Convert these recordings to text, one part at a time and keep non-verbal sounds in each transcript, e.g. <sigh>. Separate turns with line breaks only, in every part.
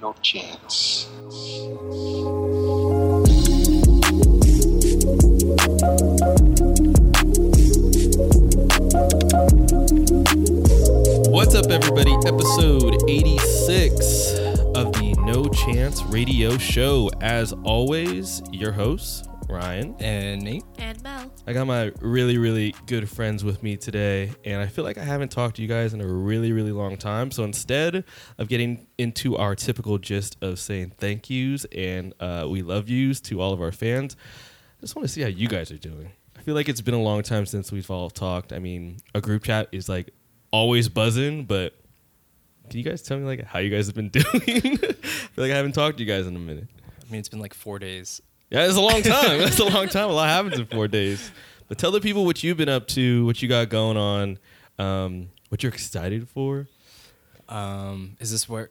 no chance.
What's up, everybody? Episode 86 of the No Chance Radio Show. As always, your hosts, Ryan.
And Nate.
I got my really, really good friends with me today, and I feel like I haven't talked to you guys in a really, really long time. So instead of getting into our typical gist of saying thank yous and uh, we love yous to all of our fans, I just want to see how you guys are doing. I feel like it's been a long time since we've all talked. I mean, a group chat is like always buzzing, but can you guys tell me like how you guys have been <laughs> doing? I feel like I haven't talked to you guys in a minute.
I mean, it's been like four days.
Yeah, it's a long time. <laughs> That's a long time. A lot happens in four days. But tell the people what you've been up to, what you got going on, um, what you're excited for.
Um, is this where?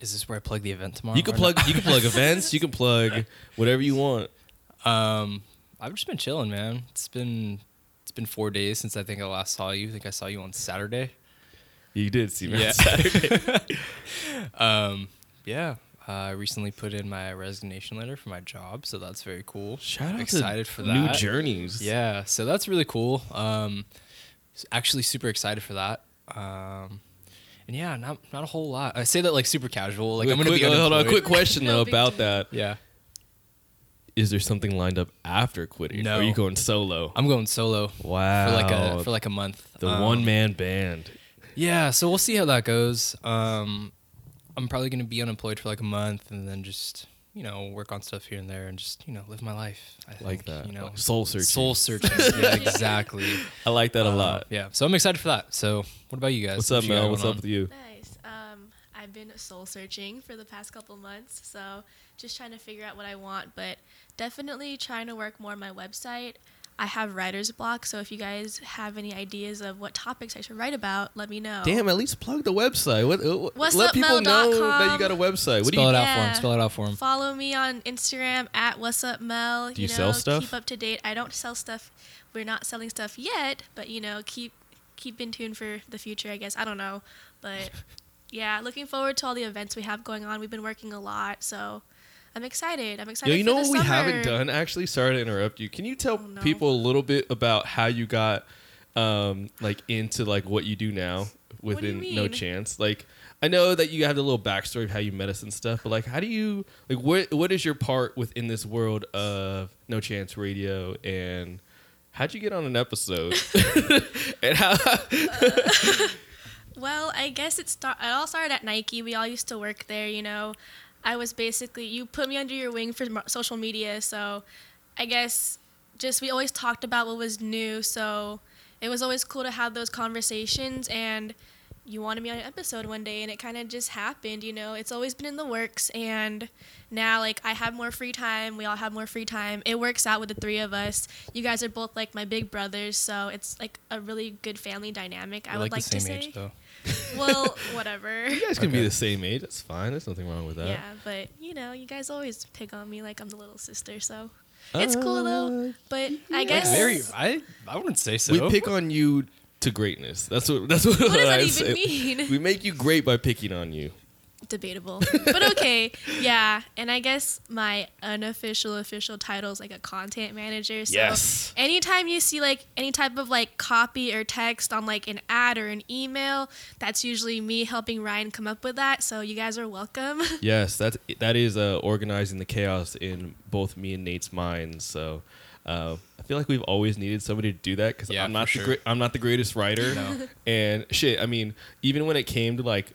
Is this where I plug the event tomorrow?
You can plug. You can plug events. You can plug <laughs> whatever you want.
Um, I've just been chilling, man. It's been it's been four days since I think I last saw you. I think I saw you on Saturday.
You did see me
Yeah.
on Saturday. <laughs>
Um, yeah. Uh, I recently put in my resignation letter for my job, so that's very cool.
Shout out
excited
to
for
New. Journeys.
Yeah, so that's really cool. Um, actually, super excited for that. Um, and yeah, not not a whole lot. I say that like super casual. Like
Wait,
I'm gonna
quick,
be
hold on.
unemployed.
Quick question though about that.
Yeah,
Is there something lined up after quitting?
No.
Or are you going solo?
I'm going solo
wow.
for like a for like a month.
the
Um,
one man band.
Yeah, so we'll see how that goes. Um, I'm probably gonna be unemployed for like a month, and then just you know work on stuff here and there, and just you know live my life. I
Like
think,
that.
you know,
Soul searching.
soul searching. <laughs> yeah, exactly.
I like that a
Uh,
lot.
Yeah, so I'm excited for that. So what about you guys?
What's up,
you got
Mel? What's up
on?
with you?
Nice. Um, I've been soul searching for the past couple months, so just trying to figure out what I want, but definitely trying to work more on my website. I have writer's block, so if you guys have any ideas of what topics I should write about, let me know.
Damn, at least plug the website. What, uh, what,
What's
let people
Mel
know
dot
that you got a website. What do
Spell
you
it out for him. Spell it out for him.
Follow me on Instagram at What's Up Mel.
Do you
know,
sell stuff?
Keep up to date. I don't sell stuff. We're not selling stuff yet, but you know, keep keep in tune for the future. I guess I don't know, but <laughs> yeah, looking forward to all the events we have going on. We've been working a lot, so I'm excited. I'm excited.
Yo, you know what we haven't done? Actually, sorry to interrupt you. Can you tell
Oh, no.
people a little bit about how you got um like into like what you do now
do
within No? Chance? Like I know that you have the little backstory of how you met us and stuff, but like how do you like what what is your part within this world of No Chance Radio and how'd you get on an episode? <laughs> and how <laughs>
Well, I guess it start. It all started at Nike. We all used to work there. You know, I was basically you put me under your wing for social media. So, I guess just we always talked about what was new. So it was always cool to have those conversations. And you wanted me on an episode one day, and it kind of just happened. You know, it's always been in the works, and now like I have more free time. We all have more free time. It works out with the three of us. You guys are both like my big brothers, so it's like a really good family dynamic. I
We're
would
like
like, to say.
age.
Well, <laughs> whatever.
you guys can be the same age. That's fine. There's nothing wrong with that.
Yeah, but you know, you guys always pick on me like I'm the little sister, so it's cool though.
Uh,
But I
Like
guess
very. I I wouldn't say so.
We pick on you to greatness. That's what. That's what.
what does
I
that
say.
even mean?
We make you great by picking on you.
Debatable, but okay. <laughs> Yeah, and I guess my unofficial official title is like a content manager. So
Yes.
anytime you see like any type of like copy or text on like an ad or an email, that's usually me helping Ryan come up with that. So you guys are welcome. <laughs>
Yes, that's that is uh, organizing the chaos in both me and Nate's minds. So uh, I feel like we've always needed somebody to do that because
Yeah,
I'm
for
not
sure.
the great, I'm not the greatest writer.
No.
And shit, I mean, even when it came to like.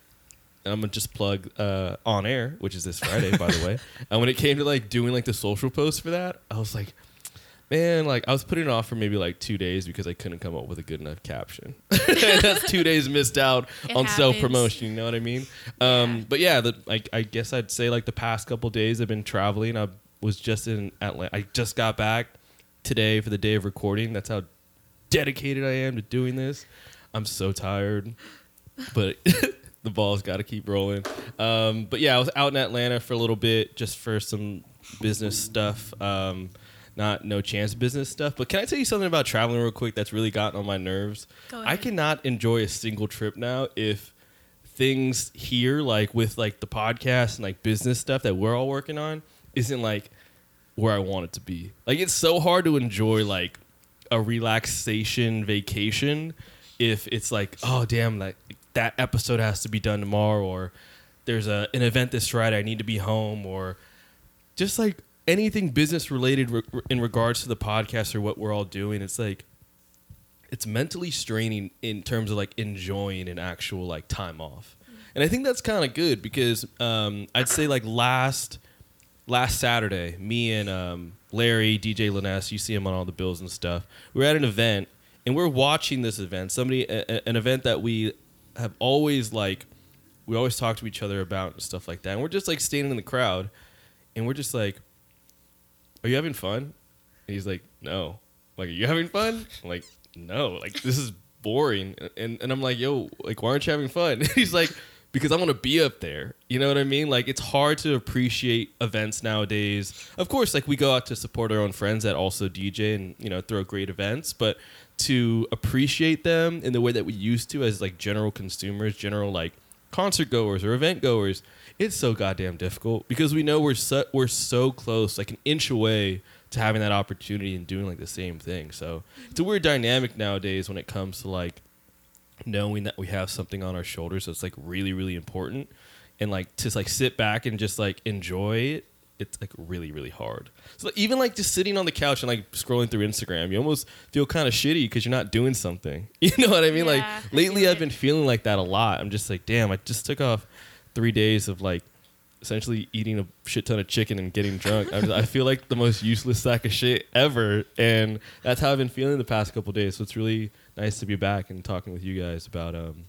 I'm gonna just plug uh, on air, which is this Friday, by the way. <laughs> And when it came to like doing like the social post for that, I was like, man, like I was putting it off for maybe like two days because I couldn't come up with a good enough caption. <laughs> That's two days missed out
It
on self promotion. You know what I mean? Um,
Yeah.
But yeah, the, I, I guess I'd say like the past couple days I've been traveling. I was just in Atlanta. I just got back today for the day of recording. That's how dedicated I am to doing this. I'm so tired, but <laughs> the ball's got to keep rolling. Um, but yeah, I was out in Atlanta for a little bit just for some business stuff. Um, not no chance business stuff. But can I tell you something about traveling real quick that's really gotten on my nerves? I cannot enjoy a single trip now if things here, like with like the podcast and like business stuff that we're all working on, isn't like where I want it to be. Like it's so hard to enjoy like a relaxation vacation if it's like, oh damn, like that episode has to be done tomorrow, or there's a an event this Friday, I need to be home, or just like anything business related re- in regards to the podcast or what we're all doing. It's like it's mentally straining in terms of like enjoying an actual like time off, and I think that's kind of good because um, I'd say like last last Saturday, me and um, Larry, DJ Liness, you see him on all the bills and stuff. We are at an event and we're watching this event. Somebody, a, an event that we have always like, we always talk to each other about stuff like that. And we're just like standing in the crowd, and we're just like, "Are you having fun?" And he's like, "No." Like, "Are you having fun?" I'm like, "No." Like this is boring. And and I'm like, "Yo, like why aren't you having fun?" And <laughs> he's like, "Because I want to be up there." You know what I mean? Like it's hard to appreciate events nowadays. Of course, like we go out to support our own friends that also DJ and you know throw great events, but to appreciate them in the way that we used to as like general consumers, general like concert goers or event goers, it's so goddamn difficult because we know we're so we're so close, like an inch away to having that opportunity and doing like the same thing. So it's a weird dynamic nowadays when it comes to like knowing that we have something on our shoulders that's like really really important and like to like sit back and just like enjoy it it's like really really hard. So even like just sitting on the couch and like scrolling through instagram you almost feel kind of shitty because you're not doing something. <laughs> You know what i mean?
Yeah,
like lately i've been feeling like that a lot. I'm just like damn i just took off three days of like essentially eating a shit ton of chicken and getting drunk. I'm just- i feel like the most useless sack of shit ever and that's how i've been feeling the past couple days. So it's really nice to be back and talking with you guys about um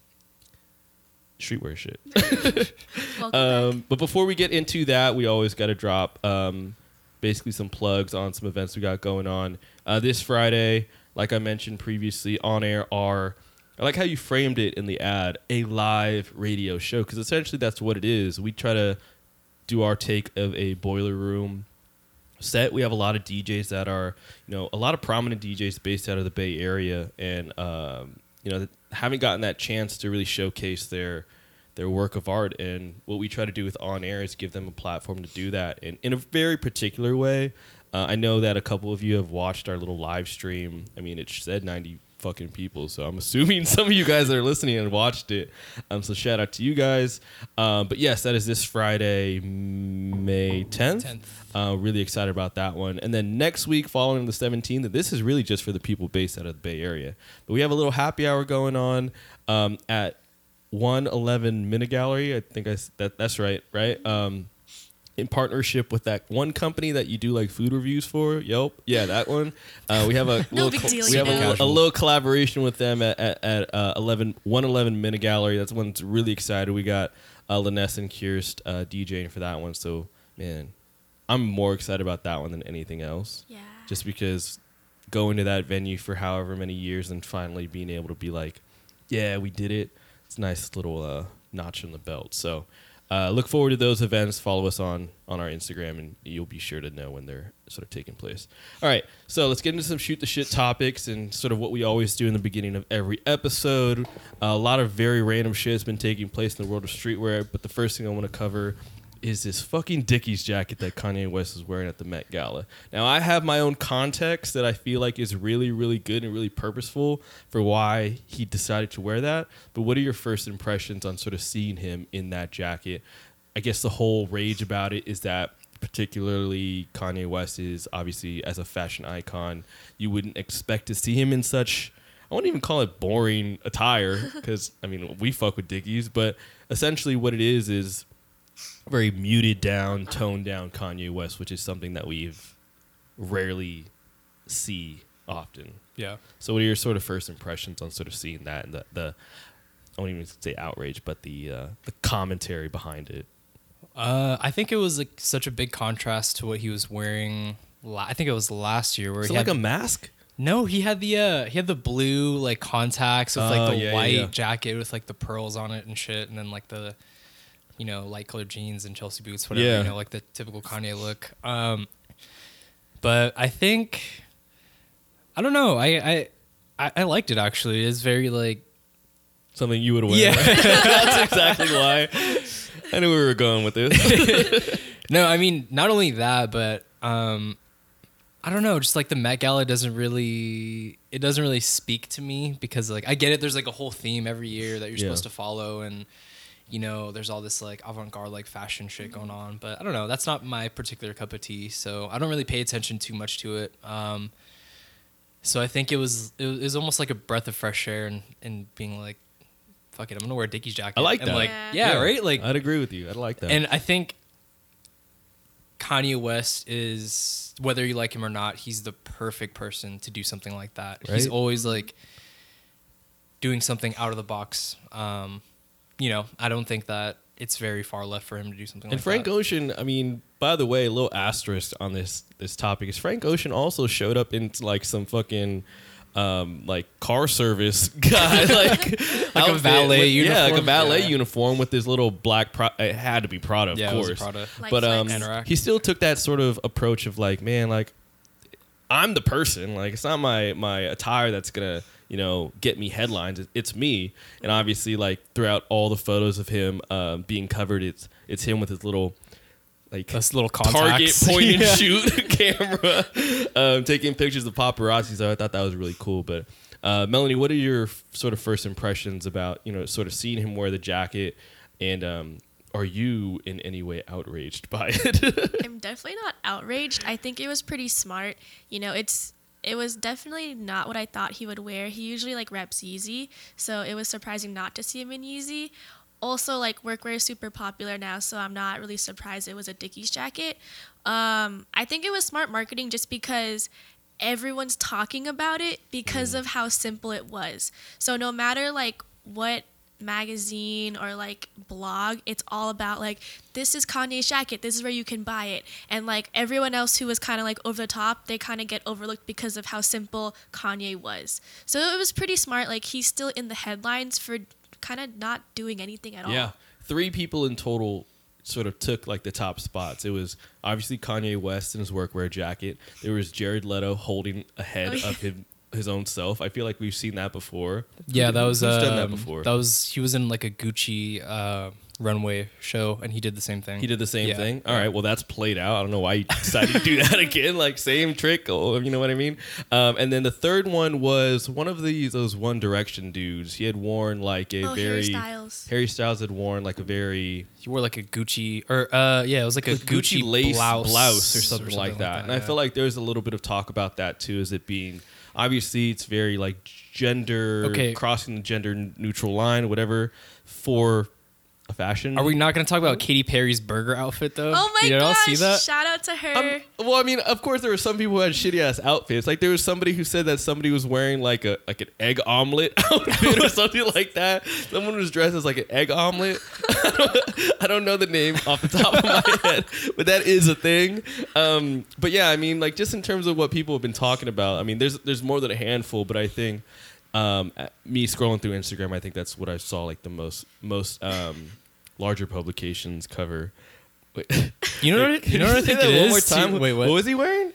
streetwear shit <laughs> um, but before we get into that, we always got to drop um, basically some plugs on some events we got going on. Uh, this Friday, like I mentioned previously, on air are. I like how you framed it in the ad, a live radio show, because essentially that's what it is. We try to do our take of a boiler room set. We have a lot of DJs that are, you know, a lot of prominent DJs based out of the Bay Area, and um, you know, haven't gotten that chance to really showcase their their work of art. And what we try to do with on air is give them a platform to do that, and in a very particular way. Uh, I know that a couple of you have watched our little live stream. I mean, it said ninety fucking people, so I'm <laughs> assuming some of you guys that are listening and watched it. Um, so shout out to you guys. Um, but yes, that is this Friday, May 10th.
10th.
Uh, really excited about that one. And then next week, following the 17th, this is really just for the people based out of the Bay Area. But we have a little happy hour going on um, at 111 Minna Gallery. I think I, that that's right, right? Um, in partnership with that one company that you do like food reviews for, Yelp. Yeah, that one. Uh, we have a <laughs>
No
little
deal,
we have a, little- a little collaboration with them at at, at uh, 11 111 Minna Gallery. That's one's really excited. We got uh, Liness and Kirst uh, DJing for that one. So man, I'm more excited about that one than anything else.
yeah.
Just because going to that venue for however many years and finally being able to be like, yeah, we did it. It's a nice little uh, notch in the belt. So uh, look forward to those events. Follow us on on our Instagram, and you'll be sure to know when they're sort of taking place. All right, so let's get into some shoot the shit topics and sort of what we always do in the beginning of every episode. Uh, a lot of very random shit has been taking place in the world of streetwear, but the first thing I want to cover is this fucking Dickies jacket that Kanye West is wearing at the Met Gala. Now, I have my own context that I feel like is really, really good and really purposeful for why he decided to wear that. But what are your first impressions on sort of seeing him in that jacket? I guess the whole rage about it is that particularly Kanye West is obviously as a fashion icon, you wouldn't expect to see him in such I wouldn't even call it boring attire because I mean we fuck with Dickies, but essentially what it is is very muted down, toned down Kanye West, which is something that we've rarely see often.
Yeah.
So what are your sort of first impressions on sort of seeing that and the, the I won't even say outrage, but the uh, the commentary behind it.
Uh, I think it was like such a big contrast to what he was wearing. La- I think it was last year where
Is
he
like
had,
a mask?
no, he had the uh, he had the blue like contacts with
Oh,
like the
yeah, yeah,
white
yeah.
jacket with like the pearls on it and shit, and then like the you know light colored jeans and Chelsea boots, whatever
Yeah.
you know, like the typical Kanye look. Um, but I think I don't know. I I I, liked it actually. It's very like
something you would wear.
Yeah.
right? <laughs> that's <laughs> exactly why. I knew we were going with this. <laughs>
No, I mean not only that, but um, I don't know. Just like the Met Gala doesn't really, it doesn't really speak to me because like I get it. There's like a whole theme every year that you're
Yeah.
supposed to follow, and you know there's all this like avant-garde like fashion shit going on. But I don't know. That's not my particular cup of tea, so I don't really pay attention too much to it. Um, so I think it was it was, almost like a breath of fresh air and and being like. Fuck it! I'm gonna wear a Dickies jacket.
I like
And,
that.
Like,
Yeah.
yeah, right. Like,
I'd agree with you. I'd like that.
and I think Kanye West is whether you like him or not, he's the perfect person to do something like that. He's always like doing something out of the box. Um, you know, I don't think that it's very far left for him to do something
And
like
Frank
that.
Ocean, I mean, by the way, a little asterisk on this this topic is Frank Ocean also showed up in like some fucking um, like car service <laughs> guy, <laughs> like
Like a valet uniform.
Yeah, like a valet
Yeah.
uniform with this little black. Pro- it had to be Prada, of
yeah, it was
course.
a Prada.
Like
but um.
Anorak.
he still took that sort of approach of like, man, like I'm the person. Like it's not my my attire that's gonna you know get me headlines. It's me. And obviously, like throughout all the photos of him um, being covered, it's it's him with his little like
Those little
target
contacts.
point and <laughs>
Yeah.
shoot <laughs> camera, um, taking pictures of paparazzi. So I thought that was really cool. But uh, Melanie, what are your f- sort of first impressions about you know sort of seeing him wear the jacket, and um, are you in any way outraged by it? <laughs>
I'm definitely not outraged. I think it was pretty smart. You know, it's it was definitely not what I thought he would wear. He usually like reps Yeezy, so it was surprising not to see him in Yeezy. Also, like workwear is super popular now, so I'm not really surprised it was a Dickies jacket. Um, I think it was smart marketing just because everyone's talking about it because of how simple it was. So no matter like what magazine or like blog, it's all about like this is Kanye's jacket, this is where you can buy it. And like everyone else who was kind of like over the top, they kind of get overlooked because of how simple Kanye was. So it was pretty smart like he's still in the headlines for kind of not doing anything at all.
Yeah, three people in total sort of took like the top spots. It was obviously Kanye West in his workwear jacket. There was Jared Leto holding a head
Oh, yeah.
of him his own self. I feel like we've seen that before.
Yeah, that was
Who's done that
um,
before?
That was he was in like a Gucci uh, runway show, and he did the same thing.
He did the same
Yeah.
thing. All right, well that's played out. I don't know why you decided to do <laughs> that again. Like same trick, oh, you know what I mean? Um, and then the third one was one of these those One Direction dudes. He had worn like a
Oh,
very
Harry Styles.
Harry Styles had worn like a very
He wore like a Gucci or uh yeah, it was like a
like
Gucci,
lace
blouse,
blouse, or something, like that. and I feel like there's a little bit of talk about that too. Is it being obviously it's very like gender
Okay.
crossing the gender neutral line, whatever, for a fashion.
Are we not going to talk about Katy Perry's burger outfit though?
Oh my
Did y'all
gosh!
see that?
Shout out to her.
Um, well, I mean, of course, there were some people who had shitty ass outfits. Like there was somebody who said that somebody was wearing like a like an egg omelet <laughs> outfit or something like that. Someone was dressed as like an egg omelet. I, <laughs> don't, I don't know the name off the top of my <laughs> head, but that is a thing. Um, but yeah, I mean, like just in terms of what people have been talking about, I mean, there's there's more than a handful, but I think um, me scrolling through Instagram, I think that's what I saw like the most most um, larger publications cover. Wait.
You know what?
Can
You know what I
say
think
that
it
one
is?
more
too?
time?
Wait, what?
What was he wearing?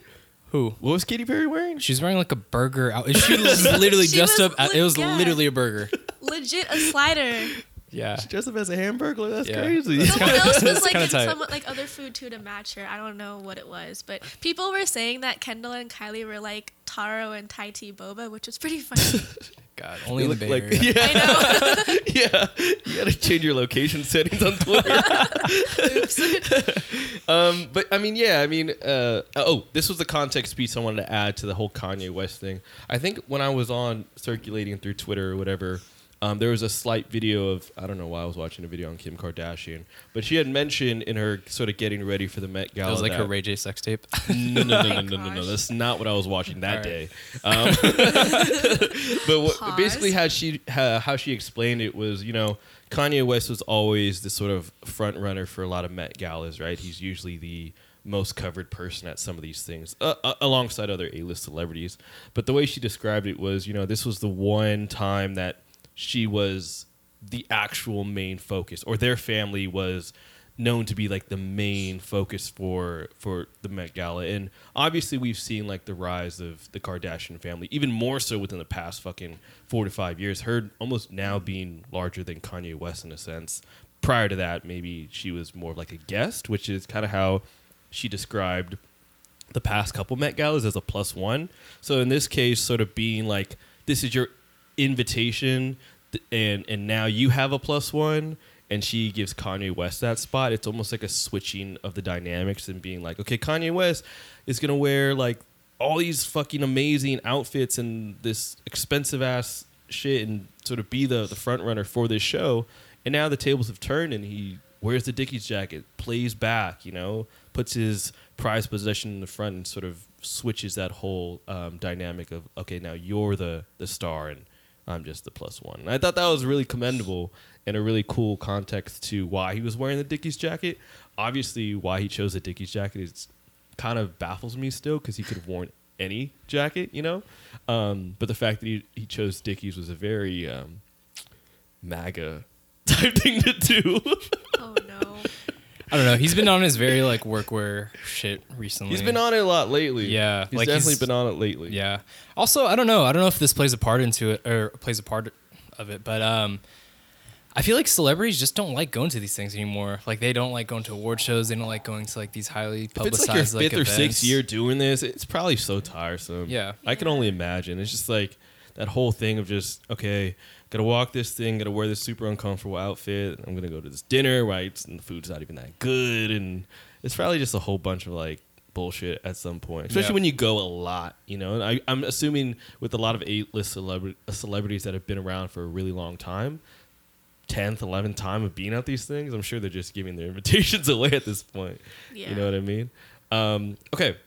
Who?
What was Katy Perry wearing?
She's wearing like a burger out. She <laughs> was literally
She
dressed up. At, it was
yeah.
literally a burger.
Legit a slider. <laughs>
Yeah.
She dressed up as a hamburger. That's
Yeah.
crazy.
Someone else was like
kinda
somewhat like other food too to match her. I don't know what it was, but people were saying that Kendall and Kylie were like Taro and Thai Tea Boba, which was pretty funny. <laughs>
God, only in the
look
Bay
like-
Area. <laughs>
I know. <laughs>
yeah, you gotta change your location settings on Twitter. um, but I mean, yeah, I mean, uh, oh, this was the context piece I wanted to add to the whole Kanye West thing. I think when I was on circulating through Twitter or whatever, um, there was a slight video of I don't know why I was watching a video on Kim Kardashian, but she had mentioned in her sort of getting ready for the Met Gala.
It was like her Ray J sex tape. <laughs>
No, no, no, no, no, no, no. That's not what I was watching that
All
day. Um, <laughs> but what, basically, how she how, how she explained it was, you know, Kanye West was always the sort of front runner for a lot of Met galas, right? He's usually the most covered person at some of these things, uh, uh, alongside other A-list celebrities. But the way she described it was, you know, this was the one time that she was the actual main focus, or their family was known to be like the main focus for for the Met Gala, and obviously we've seen like the rise of the Kardashian family, even more so within the past fucking four to five years. Her almost now being larger than Kanye West in a sense. Prior to that, maybe she was more of like a guest, which is kind of how she described the past couple Met Galas as a plus one. So in this case, sort of being like, this is your invitation, and and now you have a plus one, and she gives Kanye West that spot. It's almost like a switching of the dynamics and being like, okay, Kanye West is gonna wear like all these fucking amazing outfits and this expensive ass shit and sort of be the the front runner for this show. And now the tables have turned and he wears the Dickies jacket, plays back, you know, puts his prized possession in the front and sort of switches that whole um, dynamic of okay, now you're the the star and I'm just the plus one. And I thought that was really commendable and a really cool context to why he was wearing the Dickies jacket. Obviously, why he chose the Dickies jacket is kind of baffles me still because he could have worn any jacket, you know. Um, but the fact that he, he chose Dickies was a very um, MAGA type <laughs> thing to do.
Oh no.
I don't know. He's been on his very like workwear shit recently.
he's been on it a lot lately.
Yeah,
he's
like,
definitely
he's-
been on it lately.
Yeah. Also, I don't know. I don't know if this plays a part into it or plays a part of it, but um, I feel like celebrities just don't like going to these things anymore. Like they don't like going to award shows. They don't like going to like these highly publicized.
If it's like your fifth
like,
or sixth year doing this, it's probably so tiresome.
Yeah.
I can only imagine. It's just like that whole thing of just okay, gotta walk this thing, gotta wear this super uncomfortable outfit. I'm gonna go to this dinner, right? And the food's not even that good, and it's probably just a whole bunch of like bullshit at some point, especially
Yeah.
when you go a lot. You know, and I, I'm assuming with a lot of A-list celebra- uh, celebrities that have been around for a really long time. 10th, 11th time of being at these things, I'm sure they're just giving their <laughs> invitations away at this point.
Yeah.
You know what I mean? Um, okay,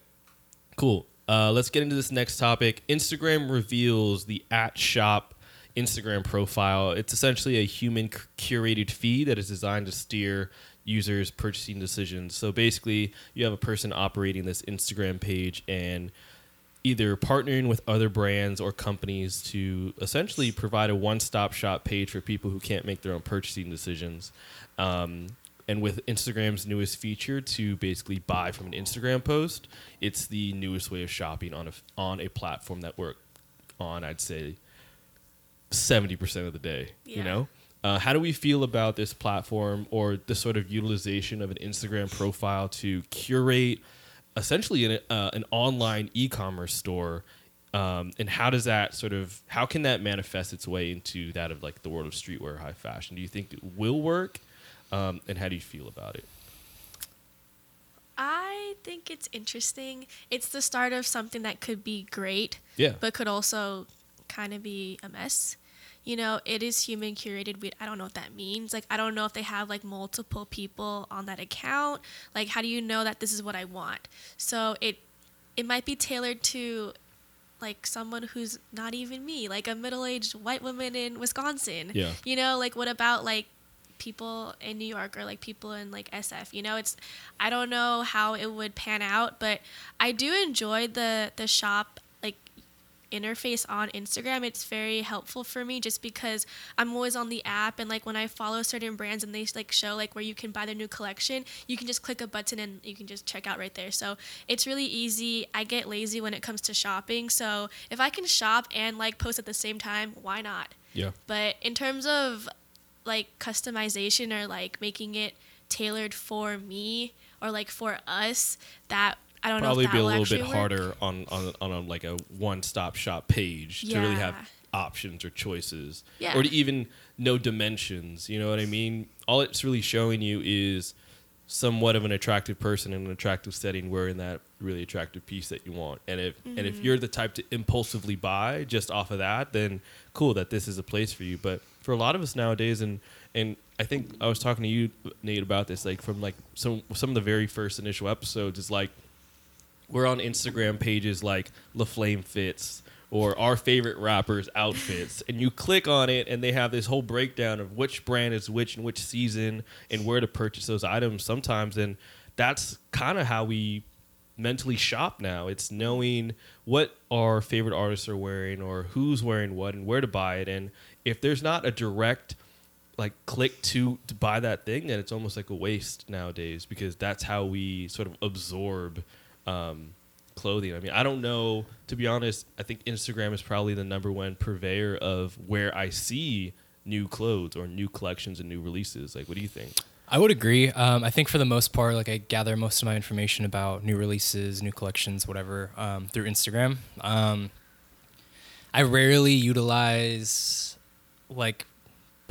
cool. Uh, let's get into this next topic. Instagram reveals the at shop Instagram profile. It's essentially a human curated feed that is designed to steer users' purchasing decisions. So basically, you have a person operating this Instagram page and either partnering with other brands or companies to essentially provide a one-stop shop page for people who can't make their own purchasing decisions. Um, and with Instagram's newest feature to basically buy from an Instagram post, it's the newest way of shopping on a on a platform that we're on. I'd say seventy percent of the day. You know, uh, how do we feel about this platform or the sort of utilization of an Instagram profile to curate essentially an, uh, an online e-commerce store? Um, and how does that sort of how can that manifest its way into that of like the world of streetwear high fashion? Do you think it will work? Um, and how do you feel about it?
I think it's interesting. It's the start of something that could be great,
Yeah.
but could also kind of be a mess. You know, it is human curated. We, I don't know what that means. Like, I don't know if they have like multiple people on that account. Like, how do you know that this is what I want? So it it might be tailored to like someone who's not even me, like a middle-aged white woman in Wisconsin.
Yeah.
You know, like what about like people in New York or like people in like SF? You know, it's I don't know how it would pan out, but I do enjoy the the shop interface on Instagram. It's very helpful for me just because I'm always on the app and like when I follow certain brands and they like show like where you can buy their new collection, you can just click a button and you can just check out right there. So it's really easy. I get lazy when it comes to shopping. So if I can shop and like post at the same time, why not?
Yeah.
But in terms of like customization or like making it tailored for me or like for us, that I don't
Probably
know if
be a little bit
work.
harder on on on a, like a one-stop shop page to really have options or choices
Yeah.
or to even know dimensions you know what i mean all it's really showing you is somewhat of an attractive person in an attractive setting wearing that really attractive piece that you want and if and
Mm-hmm.
if you're the type to impulsively buy just off of that then cool that this is a place for you but for a lot of us nowadays and and I think I was talking to you Nate about this like from like some some of the very first initial episodes is like we're on Instagram pages like La Flame Fits or our favorite rappers outfits and you click on it and they have this whole breakdown of which brand is which and which season and where to purchase those items sometimes and that's kind of how we mentally shop now. It's knowing what our favorite artists are wearing or who's wearing what and where to buy it and if there's not a direct like click to to buy that thing, then it's almost like a waste nowadays because that's how we sort of absorb um, clothing. I mean, I don't know to be honest. I think Instagram is probably the number one purveyor of where I see new clothes or new collections and new releases. Like, what do you think?
I would agree. Um, I think for the most part, like I gather most of my information about new releases, new collections, whatever, um, through Instagram. Um, I rarely utilize like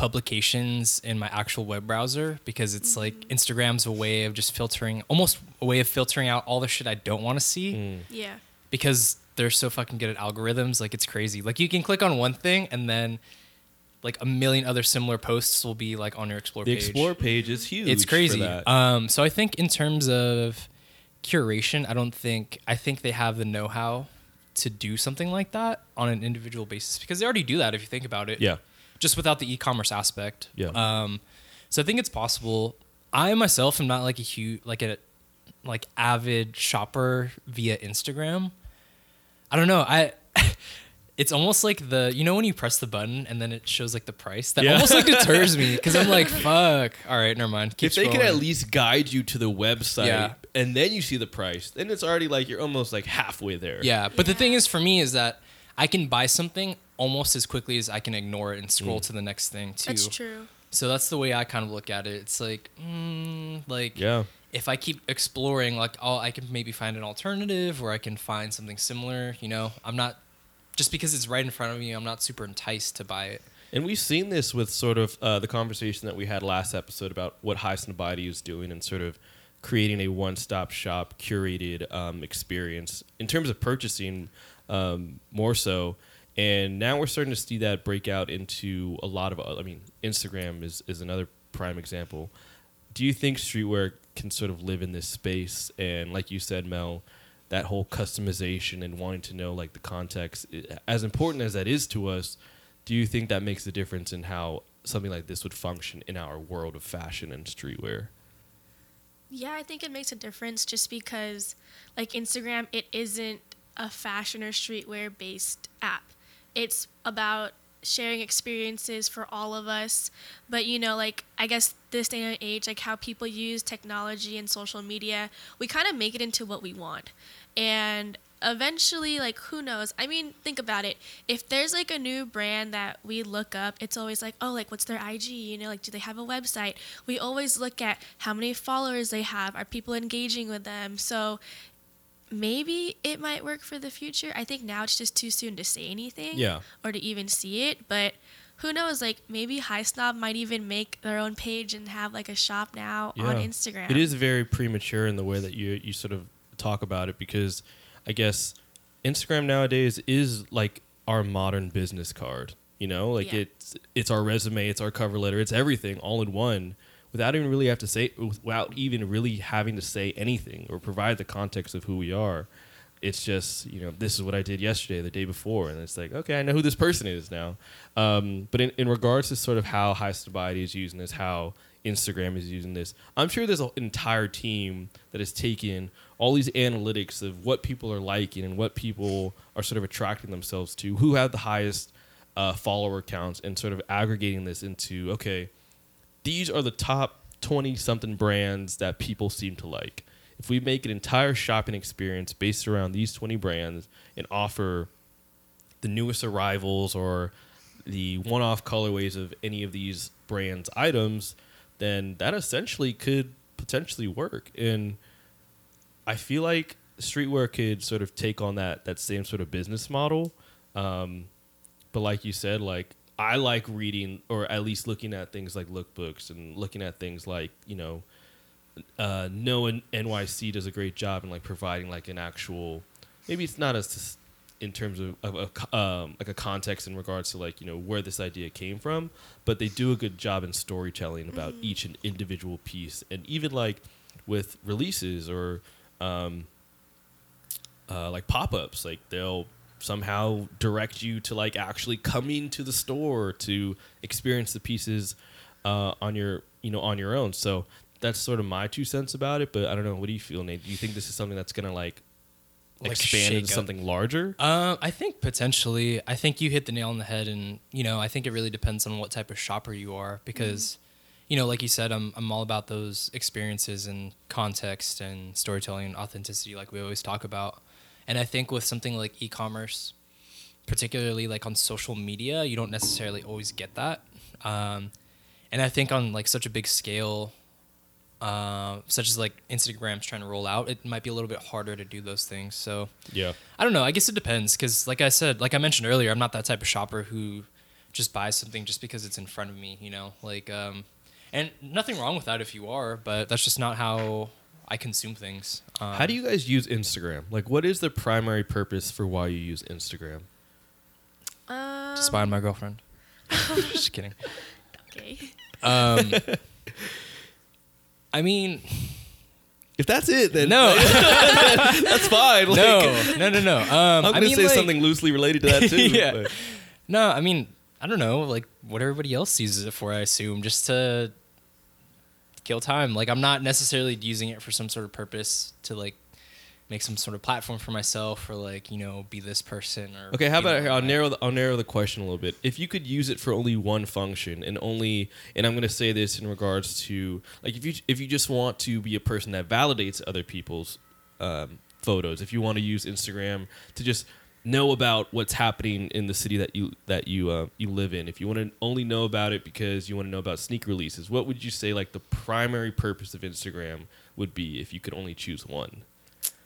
publications in my actual web browser because it's like Instagram's a way of just filtering, almost a way of filtering out all the shit I don't want to see
Mm.
Yeah.
because they're so fucking good at algorithms. Like it's crazy. Like you can click on one thing and then like a million other similar posts will be like on your explore
The
page.
The explore page is huge.
It's
for
crazy.
that.
Um, so I think in terms of curation, I don't think I think they have the know-how to do something like that on an individual basis because they already do that if you think about it.
yeah.
Just without the e-commerce aspect.
Yeah.
Um, so I think it's possible. I myself am not like a huge like a like avid shopper via Instagram. I don't know. I <laughs> it's almost like the you know when you press the button and then it shows like the price. That
Yeah.
almost like deters me because I'm like, <laughs> fuck. All right, never mind. Keep
if they can at least guide you to the website
Yeah.
and then you see the price, then it's already like you're almost like halfway there.
Yeah, but the thing is for me is that I can buy something almost as quickly as I can ignore it and scroll
Mm.
to the next thing too.
That's true.
So that's the way I kind of look at it. It's like, mm, like
Yeah.
if I keep exploring, like, oh, I can maybe find an alternative or I can find something similar. You know, I'm not just because it's right in front of me. I'm not super enticed to buy it.
And we've seen this with sort of uh, the conversation that we had last episode about what Highsnobiety is doing and sort of creating a one-stop shop curated um, experience in terms of purchasing um, more so. And now we're starting to see that break out into a lot of. I mean, Instagram is is another prime example. Do you think streetwear can sort of live in this space? And like you said, Mel, that whole customization and wanting to know like the context, as important as that is to us, do you think that makes a difference in how something like this would function in our world of fashion and streetwear?
Yeah, I think it makes a difference just because, like Instagram, it isn't a fashion or streetwear based app. It's about sharing experiences for all of us. But, you know, like, I guess this day and age, like how people use technology and social media, we kind of make it into what we want. And eventually, like, who knows? I mean, think about it. If there's like a new brand that we look up, it's always like, oh, like, what's their IG? You know, like, do they have a website? We always look at how many followers they have. Are people engaging with them? So maybe it might work for the future. I think now it's just too soon to say anything
Yeah.
or to even see it. But who knows? Like, maybe High Snob might even make their own page and have like a shop now on Instagram.
It is very premature in the way that you you sort of talk about it because I guess Instagram nowadays is like our modern business card. You know, like
Yeah.
it's it's our resume, it's our cover letter, it's everything all in one without even really have to say without even really having to say anything or provide the context of who we are. It's just you know this is what I did yesterday, the day before, and it's like okay, I know who this person is now. Um, but in, in regards to sort of how Highsnobiety is using this, how Instagram is using this, I'm sure there's an entire team that has taken all these analytics of what people are liking and what people are sort of attracting themselves to, who have the highest uh, follower counts, and sort of aggregating this into okay, these are the top 20 something brands that people seem to like. If we make an entire shopping experience based around these 20 brands and offer the newest arrivals or the one off colorways of any of these brands' items, then that essentially could potentially work. And I feel like streetwear could sort of take on that that same sort of business model. Um, but like you said, like I like reading or at least looking at things like lookbooks and looking at things like you know, uh, Noah NYC does a great job in like providing like an actual, maybe it's not as in terms of, of a um, like a context in regards to like you know where this idea came from, but they do a good job in storytelling about each and individual piece, and even like with releases or um, uh, like pop-ups like they'll somehow direct you to like actually coming to the store to experience the pieces uh, on your you know on your own so that's sort of my two cents about it but i don't know what do you feel nate do you think this is something that's gonna like
Like
expand into
up.
something larger?
Um, I think potentially. I think you hit the nail on the head, and you know, I think it really depends on what type of shopper you are, because, you know, like you said, I'm I'm all about those experiences and context and storytelling and authenticity, like we always talk about. And I think with something like e-commerce, particularly like on social media, you don't necessarily always get that. Um, and I think on like such a big scale, uh, such as like Instagram's trying to roll out, it might be a little bit harder to do those things. So
Yeah.
I don't know. I guess it depends because, like I said, like I mentioned earlier, I'm not that type of shopper who just buys something just because it's in front of me. You know, like, um, and nothing wrong with that if you are, but that's just not how I consume things. Um,
How do you guys use Instagram? Like, what is the primary purpose for why you use Instagram?
Um,
to spy on my girlfriend? <laughs> <laughs> just kidding.
okay.
Um, <laughs> I mean,
If that's it, then
no,
that's fine. Like,
no, no, no, no. Um,
I'm gonna
mean,
say
like-
something loosely related to that too.
Yeah.
but-
No, I mean, I don't know, like what everybody else uses it for, I assume, just to kill time. Like I'm not necessarily using it for some sort of purpose to like make some sort of platform for myself or like, you know, be this person or
Okay, how about? I'll narrow the, I'll narrow the question a little bit. If you could use it for only one function and only, and I'm going to say this in regards to like if you if you just want to be a person that validates other people's um, photos, if you want to use Instagram to just know about what's happening in the city that you that you uh, you live in, if you want to only know about it because you want to know about sneak releases, what would you say like the primary purpose of Instagram would be if you could only choose one?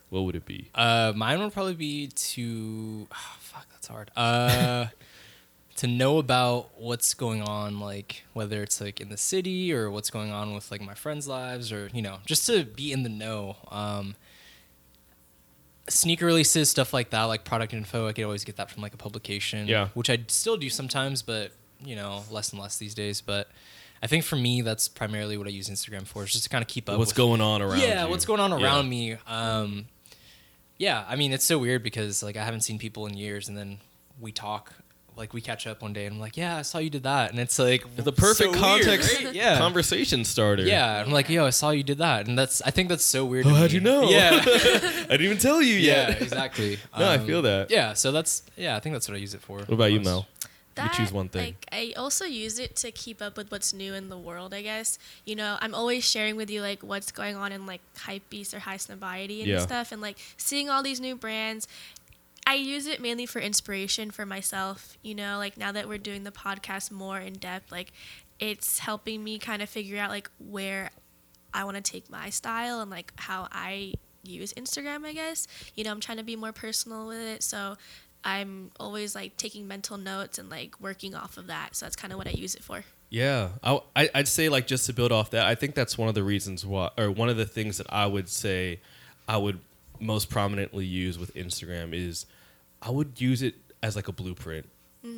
What would it be?
Uh, mine would probably be to oh, fuck. That's hard. Uh, <laughs> to know about what's going on, like whether it's like in the city or what's going on with like my friends' lives, or you know, just to be in the know. Um, sneaker releases, stuff like that, like product info. I could always get that from like a publication.
Yeah.
which I still do sometimes, but you know, less and less these days. But I think for me, that's primarily what I use Instagram for, is just to kind of keep up.
What's
with,
going on around?
yeah
you?
what's going on
Yeah.
around me um yeah i mean it's so weird because like i haven't seen people in years and then we talk like we catch up one day and i'm like yeah i saw you did that and it's like
the perfect
so weird,
context
right? yeah
conversation starter.
yeah i'm like yo i saw you did that and that's i think that's so weird
Oh, how'd you know?
yeah <laughs>
I didn't even tell you
yeah
yet.
exactly <laughs>
No, I
Um,
feel that.
yeah so that's yeah i think that's what i use it for
What about you,
most.
Mel? You choose one thing.
Like I also use it to keep up with what's new in the world. I guess you know I'm always sharing with you like what's going on in like Hypebeast or Highsnobiety and
Yeah.
stuff, and like seeing all these new brands. I use it mainly for inspiration for myself. You know, like now that we're doing the podcast more in depth, like it's helping me kind of figure out like where I want to take my style and like how I use Instagram, I guess. You know, I'm trying to be more personal with it. So I'm always like taking mental notes and like working off of that. So that's kind of what I use it for.
Yeah, I, I'd say like just to build off that, I think that's one of the reasons why, or one of the things that I would say I would most prominently use with Instagram is I would use it as like a blueprint.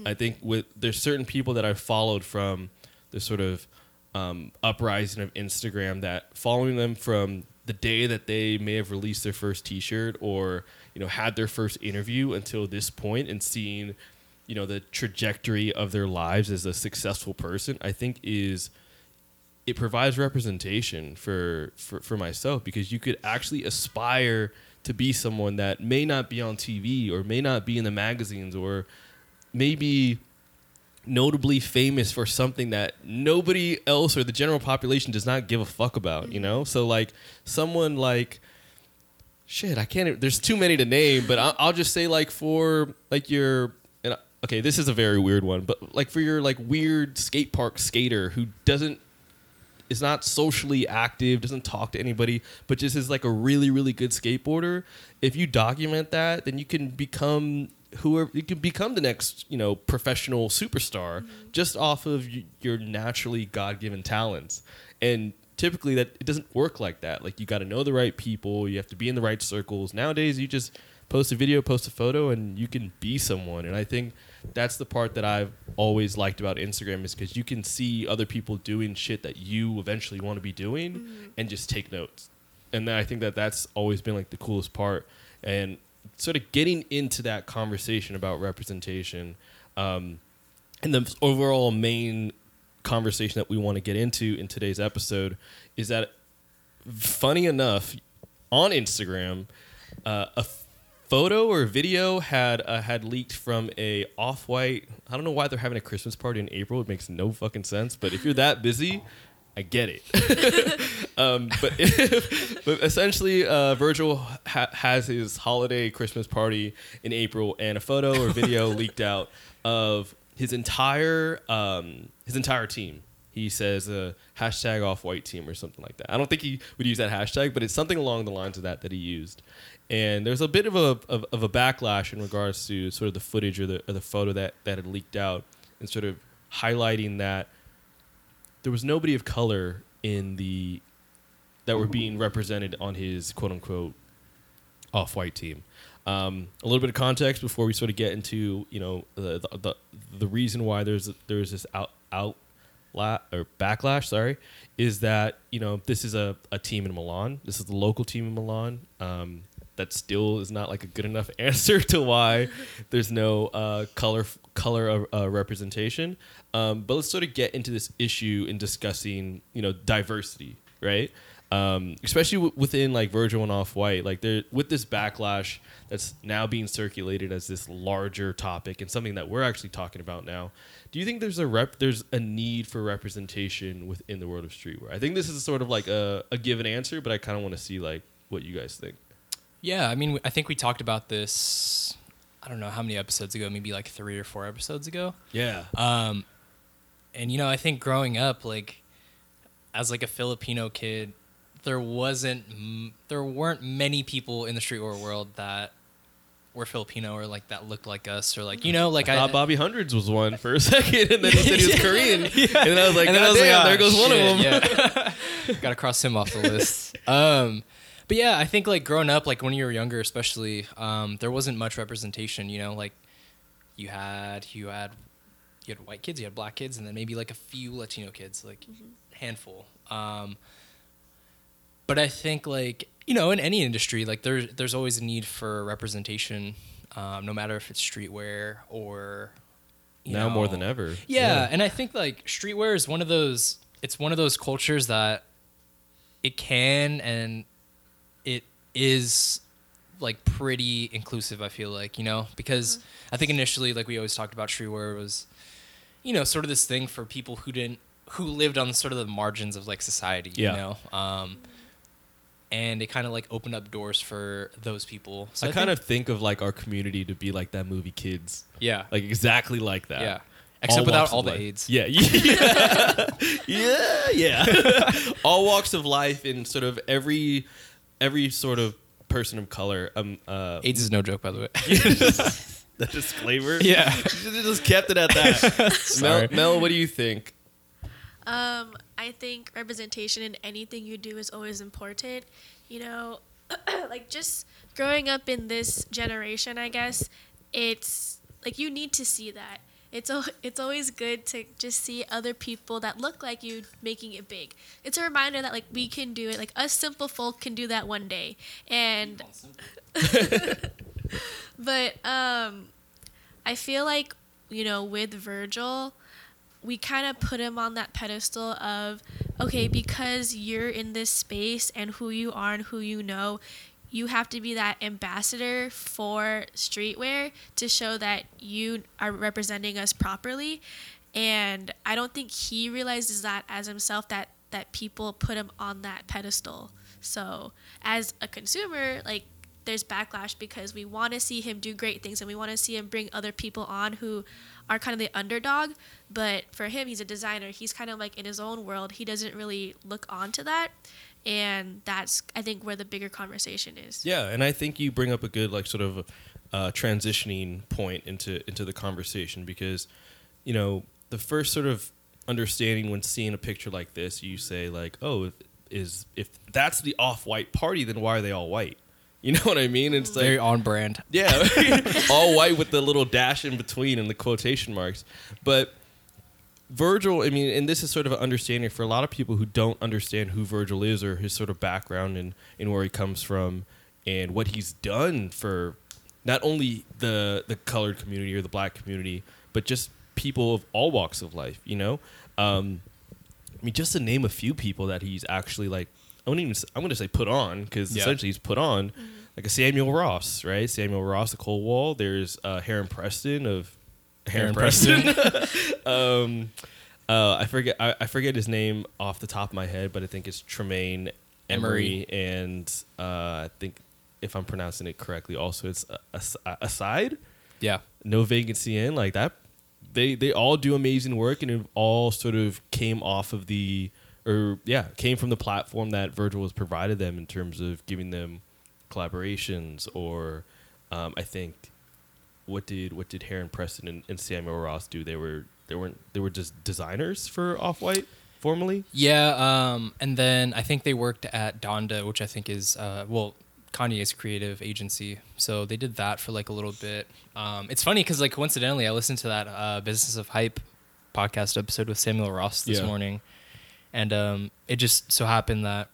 I think with there's certain people that I've followed from the sort of um, uprising of Instagram that following them from the day that they may have released their first T-shirt or you know had their first interview until this point and seeing you know the trajectory of their lives as a successful person i think is it provides representation for, for for myself because you could actually aspire to be someone that may not be on tv or may not be in the magazines or maybe notably famous for something that nobody else or the general population does not give a fuck about you know? So like someone like shit i can't there's too many to name but i'll, I'll just say like for like your okay this is a very weird one but like for your like weird skate park skater who doesn't is not socially active doesn't talk to anybody but just is like a really really good skateboarder. If you document that then you can become whoever you can become the next you know professional superstar mm-hmm. just off of your naturally god-given talents. And typically that it doesn't work like that. Like you got to know the right people you have to be in the right circles. Nowadays you just post a video post a photo and you can be someone. And i think that's the part that i've always liked about instagram is because you can see other people doing shit that you eventually want to be doing and just take notes. And then i think that that's always been like the coolest part. And sort of getting into that conversation about representation um, and the overall main conversation that we want to get into in today's episode is that funny enough on instagram uh, a photo or video had uh, had leaked from a off white. I don't know why they're having a Christmas party in April. It makes no fucking sense. But if you're that busy, I get it. <laughs> um, but <laughs> but essentially, uh, Virgil ha- has his holiday Christmas party in April, and a photo or video <laughs> leaked out of his entire um, his entire team. He says a hashtag off white team or something like that. I don't think he would use that hashtag, but it's something along the lines of that that he used. And there's a bit of a of, of a backlash in regards to sort of the footage or the or the photo that that had leaked out, and sort of highlighting that there was nobody of color in the that were being represented on his quote unquote off white team. Um, a little bit of context before we sort of get into you know the the, the, reason why there's there's this out out la- or backlash sorry is that you know this is a, a team in Milan this is the local team in Milan um, that still is not like a good enough <laughs> answer to why there's no uh, color color uh, representation um, but let's sort of get into this issue in discussing you know diversity right um, especially w- within like Virgil and Off White, like there with this backlash that's now being circulated as this larger topic and something that we're actually talking about now. Do you think there's a rep there's a need for representation within the world of streetwear? I think this is sort of like a, a given answer, but I kind of want to see like what you guys think.
Yeah, I mean, I think we talked about this. I don't know how many episodes ago, maybe like three or four episodes ago.
Yeah.
Um, and you know, I think growing up, like as like a Filipino kid, there wasn't m- there weren't many people in the streetwear world that were Filipino or like that looked like us or like you know like
I
I,
thought Bobby Hundreds was one for a <laughs> second, and then he said he was <laughs> Korean, <laughs> and then I was like,
And then I was like,
damn,
"Ah,
there goes one of them.
Yeah. Got to cross him off the list. Um, but yeah, I think like growing up, like when you were younger, especially, um, there wasn't much representation. You know, like you had you had you had white kids, you had black kids, and then maybe like a few Latino kids, like handful. Um, but I think like you know in any industry, like there's there's always a need for representation, um, no matter if it's streetwear or you
now more than ever.
yeah, and I think like streetwear is one of those. It's one of those cultures that it can and it is like pretty inclusive. I feel like you know because I think initially like we always talked about streetwear was you know sort of this thing for people who didn't who lived on sort of the margins of like society.
Yeah.
You know. Um, and it kind of like opened up doors for those people. So
I, kind
think-
of think of like our community to be like that movie Kids,
yeah,
like exactly like that.
yeah. Except
All
without all the
life.
AIDS.
Yeah, <laughs> <laughs> yeah, yeah, yeah. <laughs> all walks of life in sort of every every sort of person of color. Um, uh,
AIDS is no joke, by the way. <laughs> <laughs>
the disclaimer. <laughs>
Yeah.
just kept it at that. Mel,
Sorry.
Mel, what do you think?
Um, I think representation in anything you do is always important. You know, <clears throat> like just growing up in this generation, I guess it's like you need to see that. It's it's always good to just see other people that look like you making it big. It's a reminder that like we can do it. Like us simple folk can do that one day. And <laughs> but um, I feel like you know with Virgil, we kind of put him on that pedestal of okay because you're in this space and who you are and who you know you have to be that ambassador for streetwear to show that you are representing us properly. And i don't think he realizes that as himself that that people put him on that pedestal. So as a consumer like there's backlash because we want to see him do great things and we want to see him bring other people on who are kind of the underdog. But for him he's a designer. He's kind of like in his own world. He doesn't really look onto that and that's i think where the bigger conversation is
Yeah, and I think you bring up a good like sort of uh, transitioning point into into the conversation because you know the first sort of understanding when seeing a picture like this, you say like, oh, if, is if that's the off-white party, then why are they all white? <laughs> You know what I mean? It's like
Very on brand.
yeah, <laughs> <laughs> all white with the little dash in between and the quotation marks. But Virgil, I mean, and this is sort of an understanding for a lot of people who don't understand who Virgil is or his sort of background and, and where he comes from and what he's done for not only the the colored community or the black community, but just people of all walks of life. You know, um, I mean, just to name a few people that he's actually like, I wouldn't even. s- I'm going to say put on because
Yeah.
essentially he's put on. like a Samuel Ross, right? Samuel Ross, the Cold Wall. There's uh, Heron Preston of Heron, Preston. <laughs> <laughs> um, uh, I forget I, I forget his name off the top of my head, but I think it's Tremaine Emory, and uh, I think if I'm pronouncing it correctly, also it's Acyde.
Yeah.
No Vacancy Inn like that. They they all do amazing work, and it all sort of came off of the or yeah came from the platform that Virgil has provided them in terms of giving them collaborations or um, I think what did what did Heron Preston and, and Samuel Ross do? They were they weren't they were just designers for Off White formally.
Yeah, um, and then I think they worked at Donda, which I think is uh, well Kanye's creative agency. So they did that for like a little bit. Um, it's funny because like coincidentally, I listened to that uh, Business of Hype podcast episode with Samuel Ross this
Yeah.
morning, and um, it just so happened that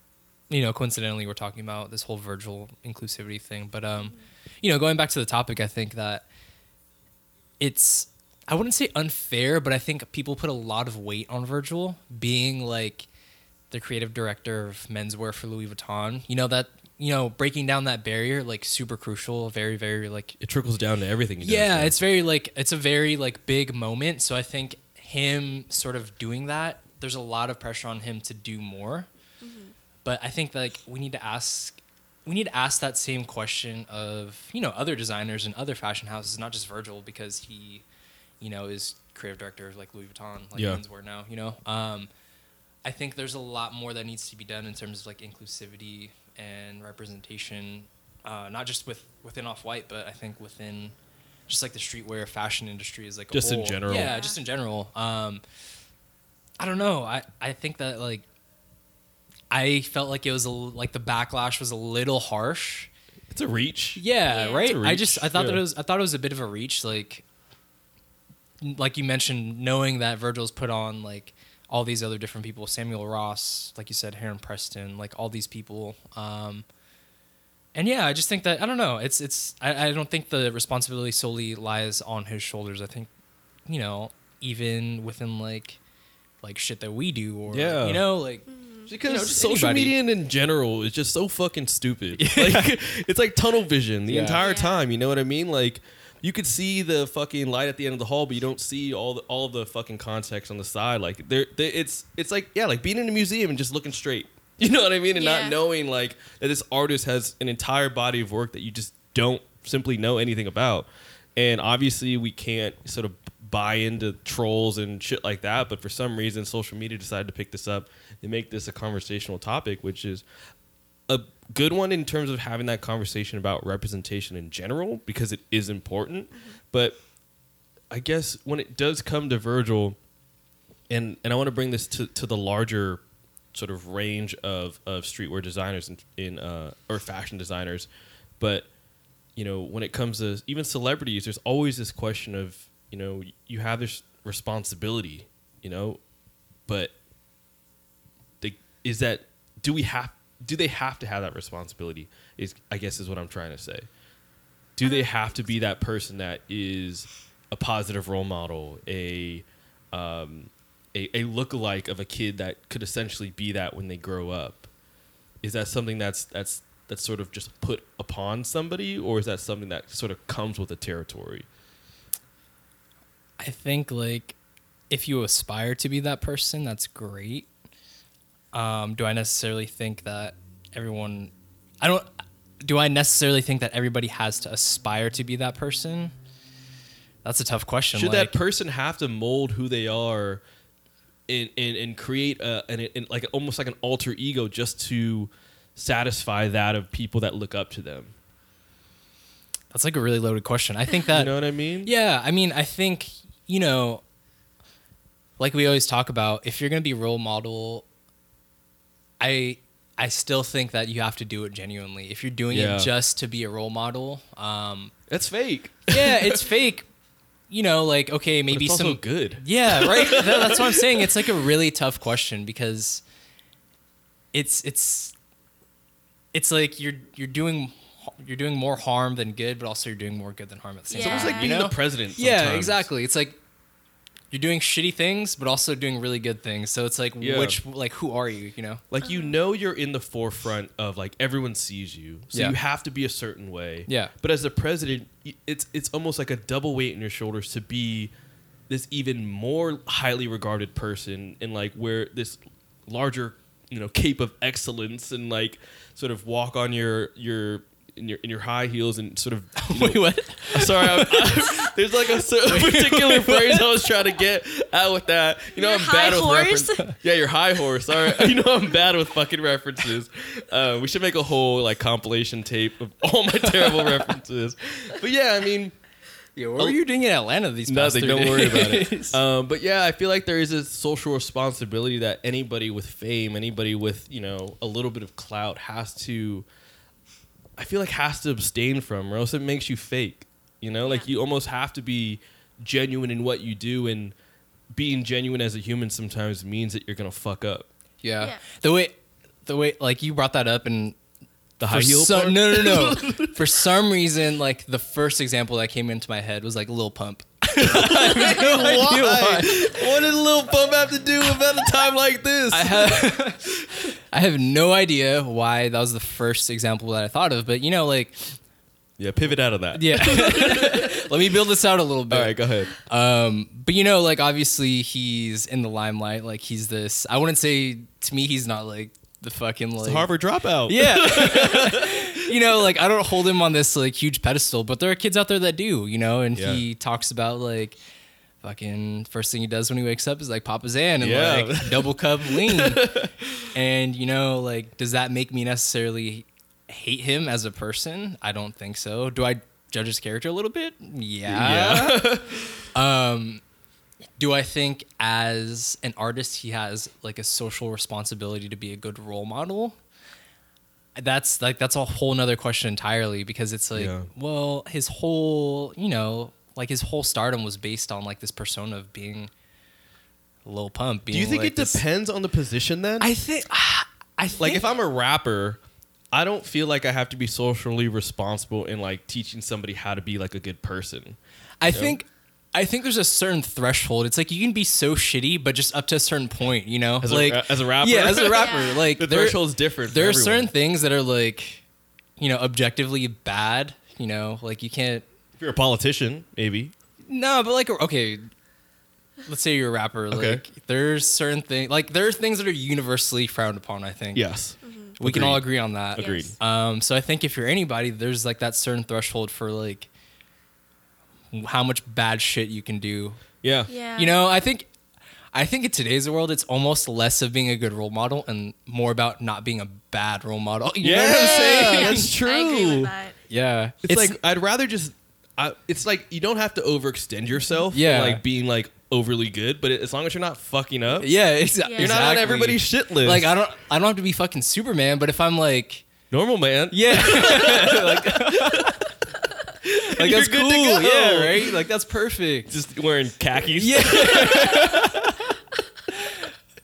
you know coincidentally we're talking about this whole Virgil inclusivity thing. But um, you know, going back to the topic, I think that it's I wouldn't say unfair, but I think people put a lot of weight on Virgil being like the creative director of menswear for Louis Vuitton. You know that you know breaking down that barrier like super crucial, very very like
It trickles down to everything. He does,
yeah,
man.
it's very like it's a very like big moment. So I think him sort of doing that, there's a lot of pressure on him to do more. Mm-hmm. But I think like we need to ask we need to ask that same question of, you know, other designers and other fashion houses, not just Virgil because he, you know, is creative director of like Louis Vuitton, like
Yeah.
menswear now, you know. Um I think there's a lot more that needs to be done in terms of like inclusivity and representation, uh, not just with within Off White, but I think within just like the streetwear fashion industry is like a
Just in general.
Yeah, just in general. Um, I don't know. I I think that like I felt like it was a, l- like the backlash was a little harsh.
it's a reach.
Yeah,
Yeah.
right.
It's a
I just I
reach,
thought that it was I thought it was a bit of a reach. Like, like you mentioned, knowing that Virgil's put on like all these other different people, Samuel Ross, like you said, Heron Preston, like all these people. Um, and yeah, I just think that I don't know. It's it's I, I don't think the responsibility solely lies on his shoulders. I think, you know, even within like like shit that we do or
Yeah.
you know like
Because
You know,
social
anybody.
media in general is just so fucking stupid. <laughs> Like it's like tunnel vision the
Yeah.
entire
Yeah.
time. You know what I mean? Like you could see the fucking light at the end of the hall, but you don't see all the all the fucking context on the side. Like there, there it's it's like yeah, like being in a museum and just looking straight. <laughs> You know what I mean? And
Yeah.
not knowing like that this artist has an entire body of work that you just don't simply know anything about. And obviously we can't sort of buy into trolls and shit like that, but for some reason social media decided to pick this up and make this a conversational topic, which is a good one in terms of having that conversation about representation in general because it is important. But I guess when it does come to Virgil, and and I want to bring this to, to the larger sort of range of, of streetwear designers in, in uh, or fashion designers, but you know when it comes to even celebrities, there's always this question of you know you have this responsibility, you know, but they, is that do we have do they have to have that responsibility? Is I guess is what I'm trying to say. Do they have to be that person that is a positive role model, a um, a, a lookalike of a kid that could essentially be that when they grow up? Is that something that's that's that's sort of just put upon somebody, or is that something that sort of comes with the territory?
I think like if you aspire to be that person, that's great. Um, do I necessarily think that everyone? I don't. Do I necessarily think that everybody has to aspire to be that person? That's a tough question.
Should
like,
that person have to mold who they are, and and, and create a an, an like almost like an alter ego just to satisfy that of people that look up to them?
that's like a really loaded question. I think that
you know what I mean?
Yeah, I mean, I think you know, like we always talk about, if you're gonna be a role model, I I still think that you have to do it genuinely. If you're doing
Yeah.
it just to be a role model, um,
That's fake.
yeah, it's <laughs> fake. You know, like okay, maybe
it's
some
also good.
yeah, <laughs> right. That- that's what I'm saying. It's like a really tough question because it's it's it's like you're you're doing you're doing more harm than good, but also you're doing more good than harm at the same
Yeah.
time.
It's almost like being
you know?
the president.
Yeah, exactly. It's like you're doing shitty things, but also doing really good things. So it's like,
Yeah.
which, like, who are you? You know?
like you know you're in the forefront of like everyone sees you so
Yeah.
you have to be a certain way
Yeah.
but as the president it's it's almost like a double weight in your shoulders to be this even more highly regarded person and like wear this larger you know cape of excellence and like sort of walk on your your in your in your high heels and sort of <laughs> you know,
Wait, what?
Sorry, I'm, I, <laughs> <laughs> there's like a certain particular phrase I was trying to get out with that. You know,
Your
I'm bad
high
with
horse?
references. Yeah, your high horse. All right, you know I'm bad with fucking references. Uh, we should make a whole like compilation tape of all my terrible references. But yeah, I mean,
Yeah, what were you doing in Atlanta these past
nothing.
three
Don't worry about it. Um, but yeah, I feel like there is a social responsibility that anybody with fame, anybody with you know a little bit of clout, has to. I feel like has to abstain from, or else it makes you fake. You know, like you almost have to be genuine in what you do, and being genuine as a human sometimes means that you're gonna fuck up.
yeah.
Yeah.
The way, the way, like you brought that up and
The
for
high heel
some-
part?
No, no, no. <laughs> for some reason, like the first example that came into my head was like Lil Pump.
Why? what did Lil Pump have to do about a time like this?
I have, <laughs> I have no idea why that was the first example that I thought of, but you know, like,
yeah, pivot out of that.
yeah. <laughs> Let me build this out a little bit.
All right, go ahead.
Um, but you know, like obviously he's in the limelight. Like he's this. I wouldn't say to me he's not like the fucking like
Harvard dropout.
Yeah. <laughs> <laughs> you know, like I don't hold him on this like huge pedestal, but there are kids out there that do, you know, and
Yeah.
he talks about like fucking first thing he does when he wakes up is like Papa Zan and
Yeah.
like <laughs> double cup lean. and you know, like does that make me necessarily hate him as a person? I don't think so. Do I judge his character a little bit? Yeah.
Yeah.
Um, do I think as an artist he has like a social responsibility to be a good role model? That's like that's a whole nother question entirely because it's like,
Yeah.
well, his whole you know like his whole stardom was based on like this persona of being Lil Pump. Being
Do you think
like
it
this-
depends on the position then?
I think. I think
like if I'm a rapper, I don't feel like I have to be socially responsible in like teaching somebody how to be like a good person.
I think I think there's a certain threshold. It's like you can be so shitty, but just up to a certain point, you know.
As a-
like
as a rapper?
yeah, as a <laughs> rapper,
Yeah.
like
The
there-
threshold's different. for
There are
everyone.
certain things that are like, you know, objectively bad. You know, like you can't.
If you're a politician, maybe.
No, but like okay, let's say you're a rapper.
Okay.
Like there's certain things like there are things that are universally frowned upon. I think.
Yes.
we can all agree on that.
Agreed.
Yes.
Um, so I think if you're anybody, there's like that certain threshold for like how much bad shit you can do
Yeah.
Yeah.
You know, I think I think in today's world it's almost less of being a good role model and more about not being a bad role model. <laughs> You
yeah,
know what I'm saying?
that's <laughs> true.
I agree with that.
yeah.
It's, like I'd rather just. I, it's like you don't have to overextend yourself.
Yeah.
like being like overly good, but as long as you're not fucking up,
yeah, <laughs> exa-
You're
you're not on everybody's shit list.
Like I don't I don't have to be fucking Superman, but if I'm like
normal man.
yeah, like, like that's
good
cool. Yeah, right. Like that's perfect.
Just wearing khakis.
Yeah. <laughs>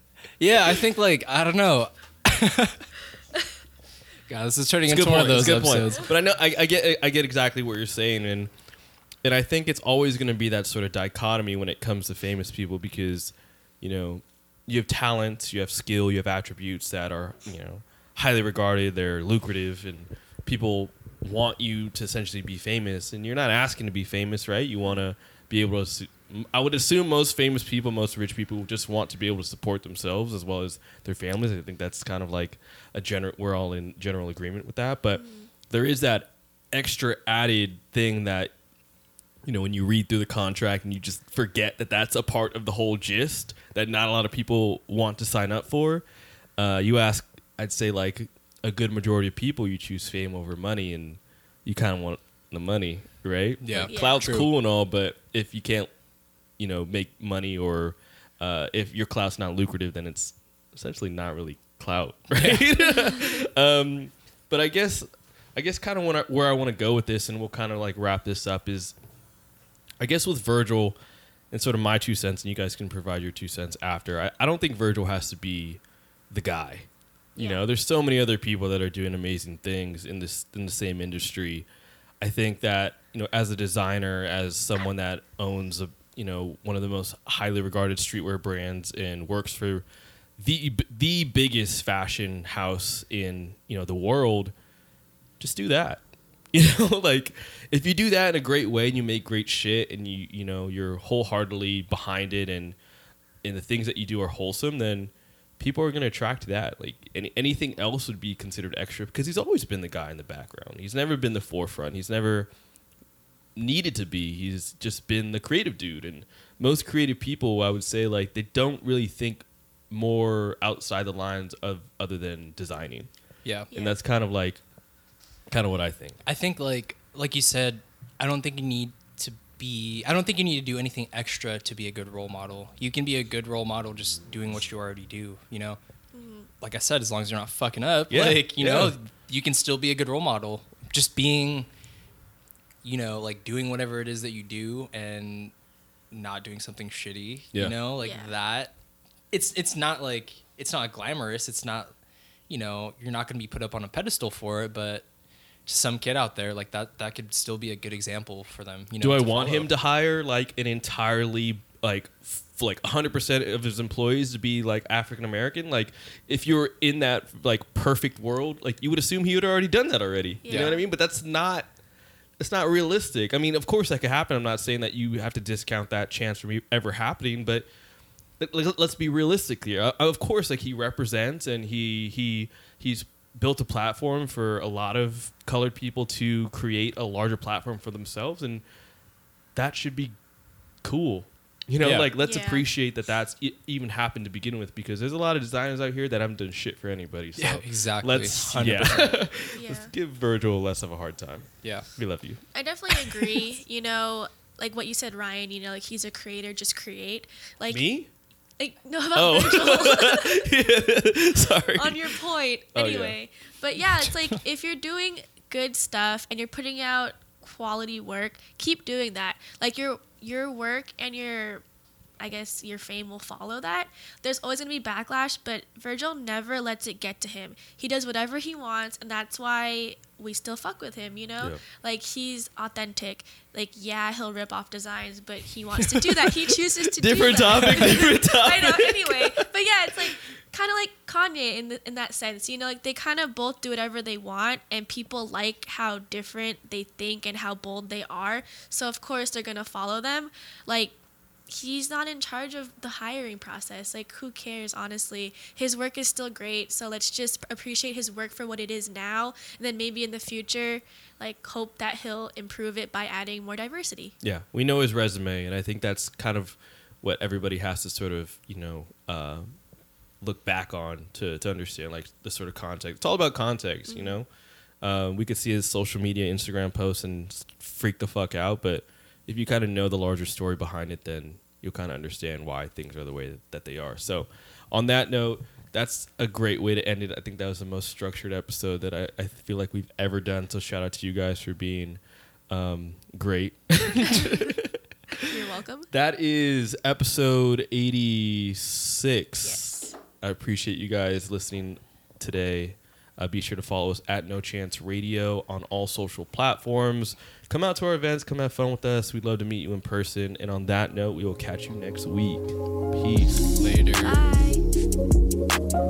<laughs> yeah, I think like I don't know. <laughs> God, this is turning
It's
into one
point.
of those
good point.
episodes.
But I know I, I get I get exactly what you're saying, and and I think it's always going to be that sort of dichotomy when it comes to famous people because you know you have talent, you have skill, you have attributes that are you know highly regarded, they're lucrative, and people want you to essentially be famous, and you're not asking to be famous, right? You want to be able to. su- I would assume most famous people, most rich people, just want to be able to support themselves as well as their families. I think that's kind of like a general. We're all in general agreement with that, but there is that extra added thing that you know when you read through the contract and you just forget that that's a part of the whole gist that not a lot of people want to sign up for. Uh, you ask, I'd say like a good majority of people, you choose fame over money, and you kind of want the money, right?
Yeah.
Like,
Yeah.
clout's
True.
cool and all, but if you can't, you know, make money or uh, if your clout's not lucrative, then it's essentially not really clout, <laughs> right? <laughs> um, but I guess, I guess, kind of where I want to go with this, and we'll kind of like wrap this up is, I guess with Virgil, and sort of my two cents, and you guys can provide your two cents after. I, I don't think Virgil has to be the guy. You
Yeah.
know, there's so many other people that are doing amazing things in this in the same industry. I think that you know, as a designer, as someone that owns a you know one of the most highly regarded streetwear brands and works for the the biggest fashion house in you know the world, just do that. <laughs> You know, like if you do that in a great way and you make great shit and you you know you're wholeheartedly behind it and and the things that you do are wholesome, then people are going to attract that. Like any, anything else would be considered extra because he's always been the guy in the background. He's never been the forefront. He's never needed to be. He's just been the creative dude. And most creative people, I would say, like they don't really think more outside the lines of other than designing.
Yeah.
Yeah.
And that's kind of like kind of what I think.
I think like like you said, I don't think you need to be I don't think you need to do anything extra to be a good role model. You can be a good role model just doing what you already do, you know. Mm-hmm. Like I said, as long as you're not fucking up,
Yeah,
like, you
yeah.
know, you can still be a good role model. Just being you know, like doing whatever it is that you do and not doing something shitty,
Yeah.
you know, like
Yeah.
that. It's it's not like it's not glamorous. It's not, you know, you're not going to be put up on a pedestal for it, but just some kid out there like that that could still be a good example for them. You know,
Do I want
follow.
him to hire like an entirely like f- like 100% of his employees to be like African American? Like if you're in that like perfect world, like you would assume he would have already done that already. You know what I mean? But that's not it's not realistic. I mean, of course that could happen. I'm not saying that you have to discount that chance from ever happening, but let- let- let's be realistic here. Uh, Of course, like he represents and he he he's built a platform for a lot of colored people to create a larger platform for themselves, and that should be cool. You know,
Yeah.
like let's
Yeah.
appreciate that that's e- even happened to begin with because there's a lot of designers out here that haven't done shit for anybody. So
Yeah, exactly.
let's <laughs> yeah,
Yeah. <laughs>
let's give Virgil less of a hard time.
Yeah.
We love you.
I definitely agree. <laughs> you know, like what you said, Ryan. You know, like he's a creator, just create. Like
Me?
Like no, <laughs> about
Oh. <laughs> <laughs> Sorry.
on your point.
Oh, yeah.
Anyway, but yeah, it's like if you're doing good stuff and you're putting out quality work, keep doing that. Like your your work and your I guess your fame will follow that. There's always gonna be backlash, but Virgil never lets it get to him. He does whatever he wants, and that's why we still fuck with him. You know,
Yeah.
like he's authentic. Like yeah, he'll rip off designs, but he wants to do that. He chooses to
different
do that.
topic. <laughs> Different topic.
I know. Anyway, but yeah, it's like kind of like Kanye in the, in that sense. You know, like they kind of both do whatever they want, and people like how different they think and how bold they are. So of course they're gonna follow them. Like he's not in charge of the hiring process. Like who cares? Honestly, his work is still great. So let's just appreciate his work for what it is now, and then maybe in the future, like hope that he'll improve it by adding more diversity.
Yeah, we know his resume, and I think that's kind of what everybody has to sort of, you know, uh, look back on to, to understand like the sort of context. It's all about context, you know. Uh, we could see his social media, Instagram posts, and freak the fuck out. But if you kind of know the larger story behind it, then you'll kind of understand why things are the way that they are. So, on that note, that's a great way to end it. I think that was the most structured episode that I, I feel like we've ever done. So, shout out to you guys for being um, great. <laughs>
You're welcome.
That is episode 86.
Yes.
I appreciate you guys listening today. Uh, be sure to follow us at No Chance Radio on all social platforms. Come out to our events, come have fun with us. We'd love to meet you in person. And on that note, we will catch you next week. Peace.
Later. Bye.